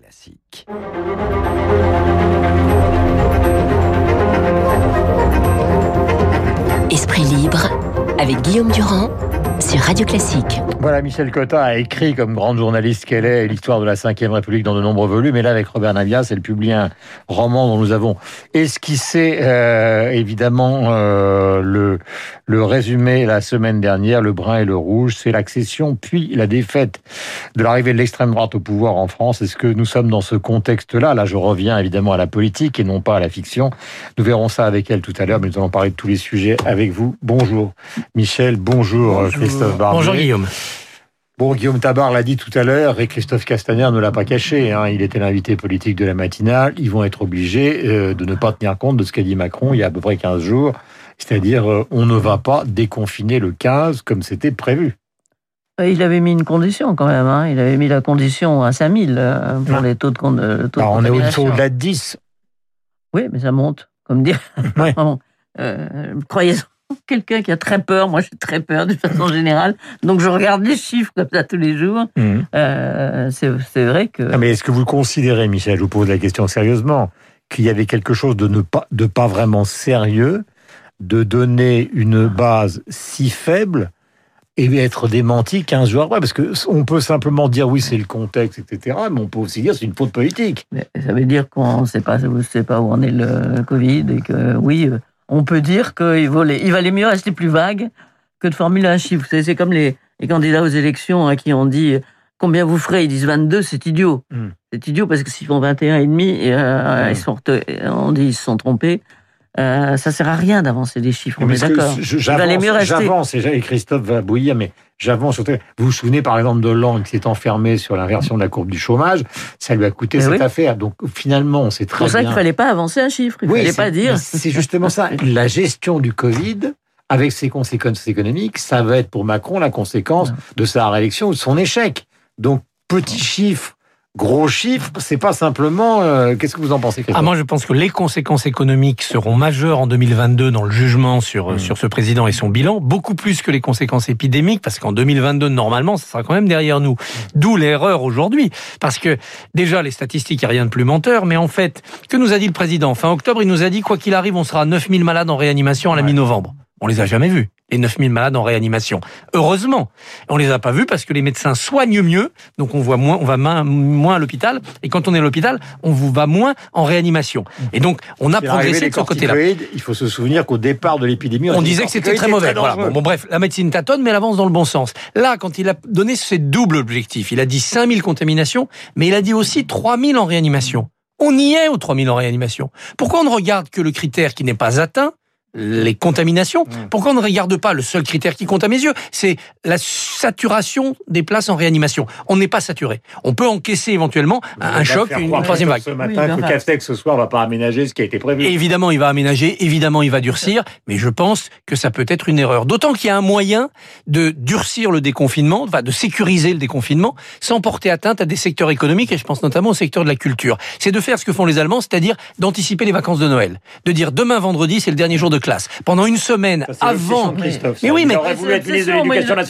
Classique. Esprit libre avec Guillaume Durand sur Radio Classique. Voilà, Michel Cotta a écrit, comme grande journaliste qu'elle est, l'histoire de la Ve République dans de nombreux volumes. Et là, avec Robert Navias, elle publie un roman dont nous avons esquissé, euh, évidemment, euh, le, le résumé la semaine dernière, le brun et le rouge. C'est l'accession, puis la défaite de l'arrivée de l'extrême droite au pouvoir en France. Est-ce que nous sommes dans ce contexte-là? Là, je reviens évidemment à la politique et non pas à la fiction. Nous verrons ça avec elle tout à l'heure, mais nous allons parler de tous les sujets avec vous. Bonjour, Michel. Bonjour, bonjour. Christophe Barbier. Bonjour, Guillaume. Bon, Guillaume Tabar l'a dit tout à l'heure et Christophe Castaner ne l'a pas caché. Hein. Il était l'invité politique de la matinale. Ils vont être obligés euh, de ne pas tenir compte de ce qu'a dit Macron il y a à peu près 15 jours. C'est-à-dire, euh, on ne va pas déconfiner le 15 comme c'était prévu. Euh, il avait mis une condition quand même. Hein. Il avait mis la condition à 5000 euh, pour les taux de, con le taux Alors, de On est au-delà de 10. Oui, mais ça monte, comme dire. Ouais. euh, croyez quelqu'un qui a très peur. Moi, j'ai très peur de façon générale. Donc, je regarde les chiffres comme ça tous les jours. Mmh. Euh, c'est vrai que. mais est-ce que vous considérez, Michel, je vous pose la question sérieusement, qu'il y avait quelque chose de ne pas, de pas vraiment sérieux de donner une base si faible et être démenti 15 jours après? Parce qu'on peut simplement dire oui, c'est le contexte, etc. Mais on peut aussi dire c'est une faute politique. Mais ça veut dire qu'on ne sait pas, sait pas où en est le Covid et que oui, on peut dire qu'il valait, il valait mieux rester plus vague que de formuler un chiffre. C'est comme les, les, candidats aux élections hein, qui ont dit combien vous ferez? Ils disent 22, c'est idiot. Mm. C'est idiot parce que s'ils font 21 et demi, euh, mm. ils sont, on dit ils se sont trompés. Euh, ça sert à rien d'avancer des chiffres, on est d'accord. J'avance, et Christophe va bouillir, mais j'avance. Vous vous souvenez par exemple de Lang qui s'est enfermé sur l'inversion de la courbe du chômage, ça lui a coûté cette affaire. Donc finalement, c'est très C'est pour ça qu'il fallait pas avancer un chiffre, il fallait pas dire. C'est justement ça. La gestion du Covid, avec ses conséquences économiques, ça va être pour Macron la conséquence de sa réélection ou de son échec. Donc petit chiffre gros chiffres, c'est pas simplement. Euh, qu'est-ce que vous en pensez ah, Moi, je pense que les conséquences économiques seront majeures en 2022 dans le jugement sur, mmh. sur ce président et son bilan, beaucoup plus que les conséquences épidémiques, parce qu'en 2022, normalement, ça sera quand même derrière nous. D'où l'erreur aujourd'hui. Parce que déjà, les statistiques, il n'y a rien de plus menteur, mais en fait, que nous a dit le président? Fin octobre, il nous a dit, quoi qu'il arrive, on sera à 9000 malades en réanimation à la mi-novembre. On les a jamais vus les 9000 malades en réanimation. Heureusement, on les a pas vus parce que les médecins soignent mieux, donc on voit moins, on va moins à l'hôpital, et quand on est à l'hôpital, on vous va moins en réanimation. Et donc, on a progressé de ce côté-là. Il faut se souvenir qu'au départ de l'épidémie, on, disait que c'était très mauvais. Bon, bref, la médecine tâtonne, mais elle avance dans le bon sens. Là, quand il a donné ce double objectif, il a dit 5000 contaminations, mais il a dit aussi 3000 en réanimation. On y est aux 3000 en réanimation. Pourquoi on ne regarde que le critère qui n'est pas atteint les contaminations. Mmh. Pourquoi on ne regarde pas le seul critère qui compte à mes yeux? C'est la saturation des places en réanimation. On n'est pas saturé. On peut encaisser éventuellement un choc, une troisième vague. Ce matin, que Castex ce soir va pas aménager ce qui a été prévu. évidemment, il va aménager, évidemment, il va durcir, mais je pense que ça peut être une erreur. D'autant qu'il y a un moyen de durcir le déconfinement, enfin, de sécuriser le déconfinement, sans porter atteinte à des secteurs économiques, et je pense notamment au secteur de la culture. C'est de faire ce que font les Allemands, c'est-à-dire d'anticiper les vacances de Noël. De dire demain vendredi, c'est le dernier jour de classe. Pendant une semaine avant. Mais, oui, mais,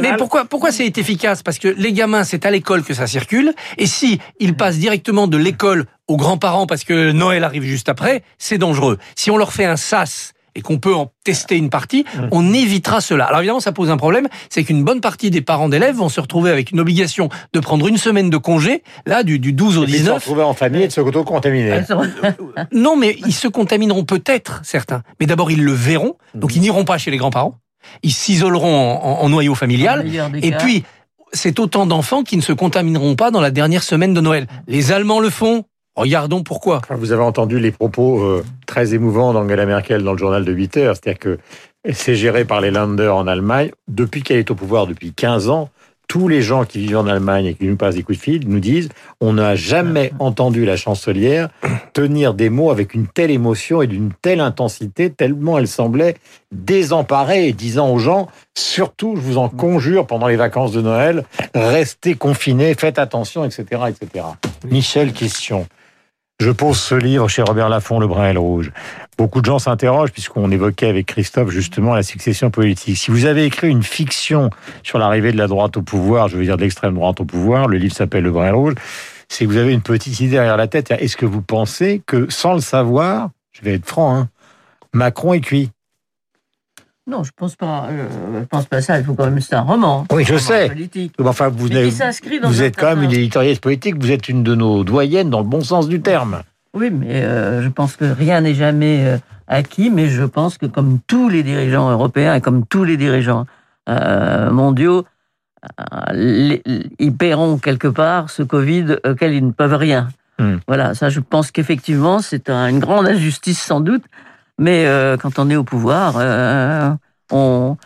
mais pourquoi pourquoi c'est efficace? Parce que les gamins, c'est à l'école que ça circule, et si ils passent directement de l'école aux grands-parents parce que Noël arrive juste après, c'est dangereux. Si on leur fait un sas et qu'on peut en tester une partie, on évitera cela. Alors évidemment, ça pose un problème, c'est qu'une bonne partie des parents d'élèves vont se retrouver avec une obligation de prendre une semaine de congé, là, du, du 12 au 19. Ils se retrouver en famille et de se contaminer. non, mais ils se contamineront peut-être, certains. Mais d'abord, ils le verront, donc ils n'iront pas chez les grands-parents. Ils s'isoleront en, noyau familial. Et puis, c'est autant d'enfants qui ne se contamineront pas dans la dernière semaine de Noël. Les Allemands le font, Regardons pourquoi. Vous avez entendu les propos euh, très émouvants d'Angela Merkel dans le journal de 8 heures, c'est-à-dire que c'est géré par les Länder en Allemagne. Depuis qu'elle est au pouvoir, depuis 15 ans, tous les gens qui vivent en Allemagne et qui nous passent des coups de fil nous disent on n'a jamais entendu la chancelière tenir des mots avec une telle émotion et d'une telle intensité, tellement elle semblait désemparée et disant aux gens surtout, je vous en conjure, pendant les vacances de Noël, restez confinés, faites attention, etc. etc. Michel, question. Je pose ce livre chez Robert Laffont, Le Brun et le Rouge. Beaucoup de gens s'interrogent, puisqu'on évoquait avec Christophe justement la succession politique. Si vous avez écrit une fiction sur l'arrivée de la droite au pouvoir, je veux dire de l'extrême droite au pouvoir, le livre s'appelle Le Brun et le Rouge, c'est que vous avez une petite idée derrière la tête. Est-ce que vous pensez que, sans le savoir, je vais être franc, hein, Macron est cuit? Non, je pense pas. euh, je pense pas ça. Il faut quand même. C'est un roman. Oui, je roman sais. Politique. Enfin, vous, n'avez- vous êtes quand même une éditorialiste politique, vous êtes une de nos doyennes dans le bon sens du terme. Oui, mais euh, je pense que rien n'est jamais euh, acquis, mais je pense que comme tous les dirigeants européens et comme tous les dirigeants euh, mondiaux, les- ils paieront quelque part ce Covid auquel ils ne peuvent rien. Hmm. Voilà, ça je pense qu'effectivement c'est un- une grande injustice sans doute, mais euh, quand on est au pouvoir, euh, on,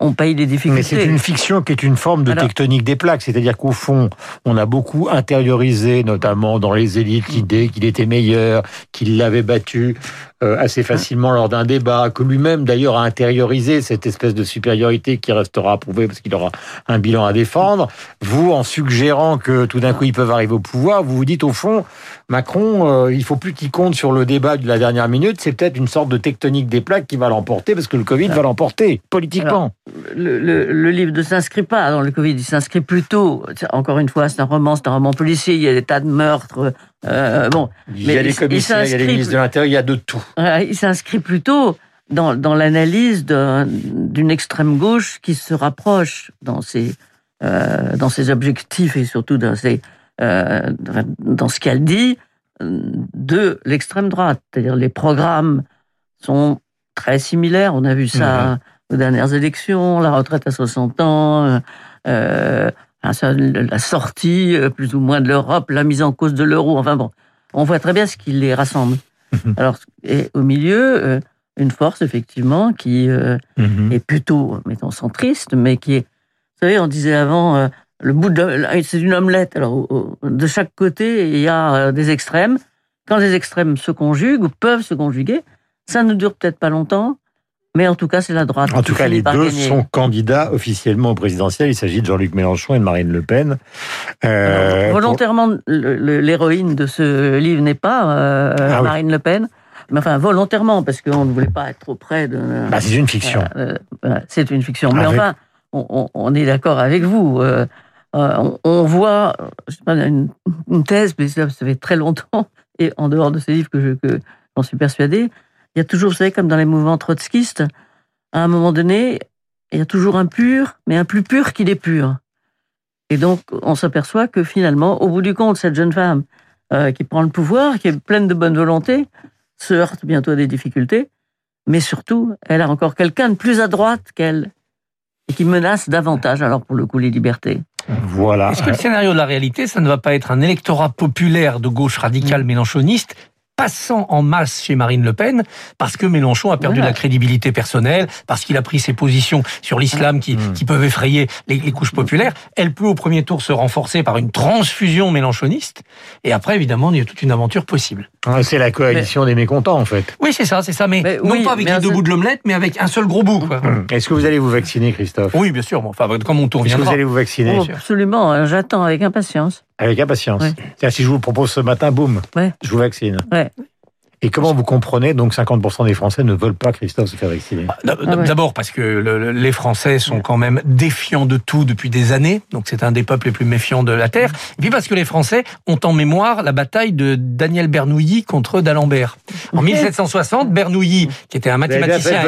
on paye les Mais difficultés. c'est une fiction qui est une forme de Alors- tectonique des plaques, c'est-à-dire qu'au fond, on a beaucoup intériorisé, notamment dans les élites, l'idée qu'il était meilleur, qu'il l'avait battu euh, assez facilement lors d'un débat, que lui-même d'ailleurs a intériorisé cette espèce de supériorité qui restera approuvée parce qu'il aura un bilan à défendre. Vous, en suggérant que tout d'un coup ils peuvent arriver au pouvoir, vous vous dites au fond, Macron, euh, il faut plus qu'il compte sur le débat de la dernière minute, c'est peut-être une sorte de tectonique des plaques qui va l'emporter parce que le Covid va l'emporter politiquement. Le, le- le livre ne s'inscrit pas dans le Covid, il s'inscrit plutôt, encore une fois, c'est un roman, c'est un roman policier, il y a des tas de meurtres. euh, bon, Il y a les commissaires, il il y a les ministres de l'Intérieur, il y a de tout. euh, il s'inscrit plutôt dans, dans l'analyse d'un- d'une extrême gauche qui se rapproche dans ses, euh, dans ses objectifs et surtout dans, ses, euh, dans ce qu'elle dit de l'extrême droite. C'est-à-dire les programmes sont très similaires. On a vu ça aux dernières élections, la retraite à 60 ans, euh, euh, la sortie euh, plus ou moins de l'Europe, la mise en cause de l'euro. Enfin bon, on voit très bien ce qui les rassemble. Alors, et au milieu, une force effectivement qui euh, est plutôt, mettons, centriste, mais qui est, vous savez, on disait avant, le bout de, c'est une omelette. Alors, de chaque côté, il y a des extrêmes. Quand les extrêmes se conjuguent ou peuvent se conjuguer, ça ne dure peut-être pas longtemps, mais en tout cas, c'est la droite. En tout cas, les deux gagner. sont candidats officiellement au présidentiel. Il s'agit de Jean-Luc Mélenchon et de Marine Le Pen. Euh, Alors, volontairement, l'héroïne de ce livre n'est pas euh, Ah oui. Marine Le Pen, mais enfin volontairement, parce qu'on ne voulait pas être trop près de. bah, c'est une fiction. Euh, c'est une fiction. Mais Avec- enfin, on, est d'accord avec vous. on, on voit je sais pas, une, une thèse, mais ça, ça fait très longtemps, et en dehors de ces livres que je- que j'en suis persuadé, il y a toujours, vous savez, comme dans les mouvements trotskistes, à un moment donné, il y a toujours un pur, mais un plus pur qu'il est pur. Et donc, on s'aperçoit que finalement, au bout du compte, cette jeune femme euh, qui prend le pouvoir, qui est pleine de bonne volonté, se heurte bientôt à des difficultés, mais surtout, elle a encore quelqu'un de plus à droite qu'elle et qui menace davantage, alors pour le coup, les libertés. Voilà. Est-ce que le scénario de la réalité, ça ne va pas être un électorat populaire de gauche Mm. radicale mélenchoniste passant en masse chez Marine Le Pen parce que Mélenchon a perdu Voilà. la crédibilité personnelle, parce qu'il a pris ses positions sur l'islam qui, Mm. qui peuvent effrayer les, les couches populaires. Elle peut au premier tour se renforcer par une transfusion mélenchoniste. Et après, évidemment, il y a toute une aventure possible. Ouais, C'est la coalition des mécontents, en fait. Oui, c'est ça, c'est ça. Mais, Mais non oui, pas avec les deux seul- bouts de l'omelette, mais avec un seul gros bout. quoi. Est-ce que vous allez vous vacciner, Christophe? Oui, bien sûr. Bon, enfin, quand mon tour Est-ce que vous viendra. allez vous vacciner? Oh, absolument, hein, j'attends avec impatience. Avec impatience. Ouais. Si je vous propose ce matin, boum, Ouais. je vous vaccine. Ouais. Et comment vous comprenez donc 50% des Français ne veulent pas Christophe se faire vacciner? Ah ouais. D'abord parce que le- le- les Français sont quand même défiants de tout depuis des années, donc c'est un des peuples les plus méfiants de la Terre. Et puis parce que les Français ont en mémoire la bataille de Daniel Bernoulli contre d'Alembert. En 1760, Bernoulli, qui était un mathématicien,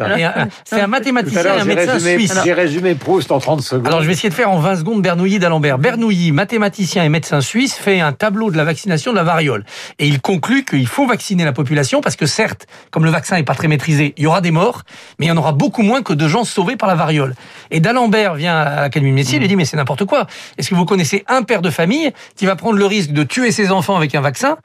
un- un- c'est un mathématicien et un j'ai médecin résumé, suisse. j'ai résumé Proust en 30 secondes. Alors je vais essayer de faire en 20 secondes Bernoulli d'Alembert. Bernoulli, mathématicien et médecin suisse, fait un tableau de la vaccination de la variole. Et il conclut qu'il faut vacciner la population parce que certes, comme le vaccin n'est pas très maîtrisé, il y aura des morts, mais il y en aura beaucoup moins que de gens sauvés par la variole. Et d'Alembert vient à l'Académie de médecine et dit mais c'est n'importe quoi. Est-ce que vous connaissez un père de famille qui va prendre le risque de tuer ses enfants avec un vaccin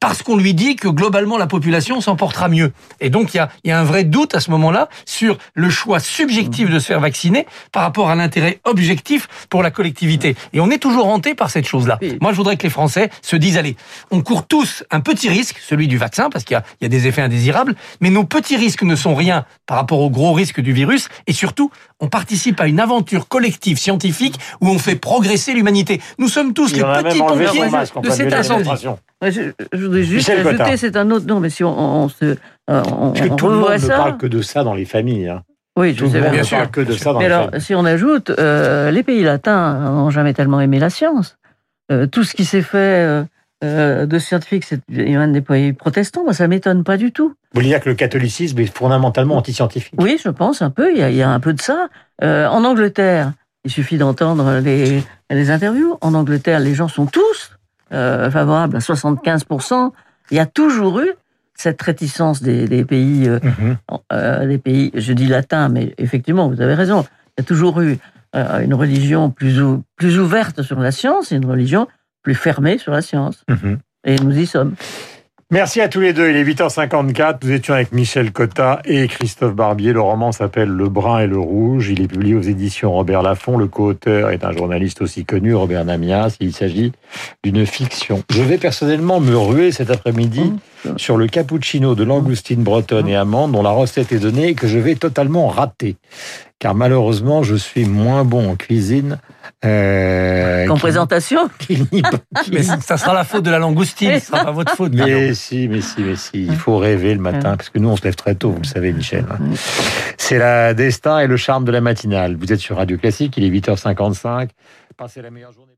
parce qu'on lui dit que globalement la population s'en portera mieux? Et donc il y a, y a un vrai doute à ce moment-là sur le choix subjectif de se faire vacciner par rapport à l'intérêt objectif pour la collectivité. Et on est toujours hanté par cette chose-là. Moi, je voudrais que les Français se disent, allez, on court tous un petit risque, celui du vaccin, parce qu'il y a, il y a des effets indésirables, mais nos petits risques ne sont rien par rapport aux gros risques du virus, et surtout, on participe à une aventure collective scientifique où on fait progresser l'humanité. Nous sommes tous les petits pompiers de cet incendie. Ouais, Je, je voudrais juste Michel ajouter, c'est un autre. Non, mais si on, on se. euh, on, Parce que on tout le monde ne parle que de ça dans les familles. Hein. Oui, je Tout le sais monde bien. ne sûr. parle que de ça dans Mais les alors, familles. si on ajoute, euh, les pays latins n'ont jamais tellement aimé la science. euh, tout ce qui s'est fait euh, de scientifique, c'est un des pays protestants. Moi, ça m'étonne pas du tout. Vous voulez dire que le catholicisme est fondamentalement anti-scientifique? Oui, je pense un peu. Il y a, il y a un peu de ça. Euh, en Angleterre, il suffit d'entendre les, les interviews. En Angleterre, les gens sont tous euh, favorables à 75%. Il y a toujours eu cette réticence des, des pays, euh, Mhm. des pays, je dis latins, mais effectivement, vous avez raison. Il y a toujours eu une religion plus, ou- plus ouverte sur la science une religion plus fermée sur la science. Mhm. Et nous y sommes. Merci à tous les deux. Il est 8h54. Nous étions avec Michel Cotta et Christophe Barbier. Le roman s'appelle Le Brun et le Rouge. Il est publié aux éditions Robert Laffont. Le co-auteur est un journaliste aussi connu, Robert Namias. Il s'agit d'une fiction. Je vais personnellement me ruer cet après-midi Mmh. sur le cappuccino de langoustine bretonne et amande dont la recette est donnée et que je vais totalement rater. Car malheureusement, je suis moins bon en cuisine. Euh, Qu'en présentation, Mais ça sera la faute de la langoustine, ce sera pas votre faute. Mais si, mais si, mais si. Il faut rêver le matin, parce que nous, on se lève très tôt, vous le savez, Michel. hein. C'est la destin et le charme de la matinale. Vous êtes sur Radio Classique, il est 8h55. Passez la meilleure journée.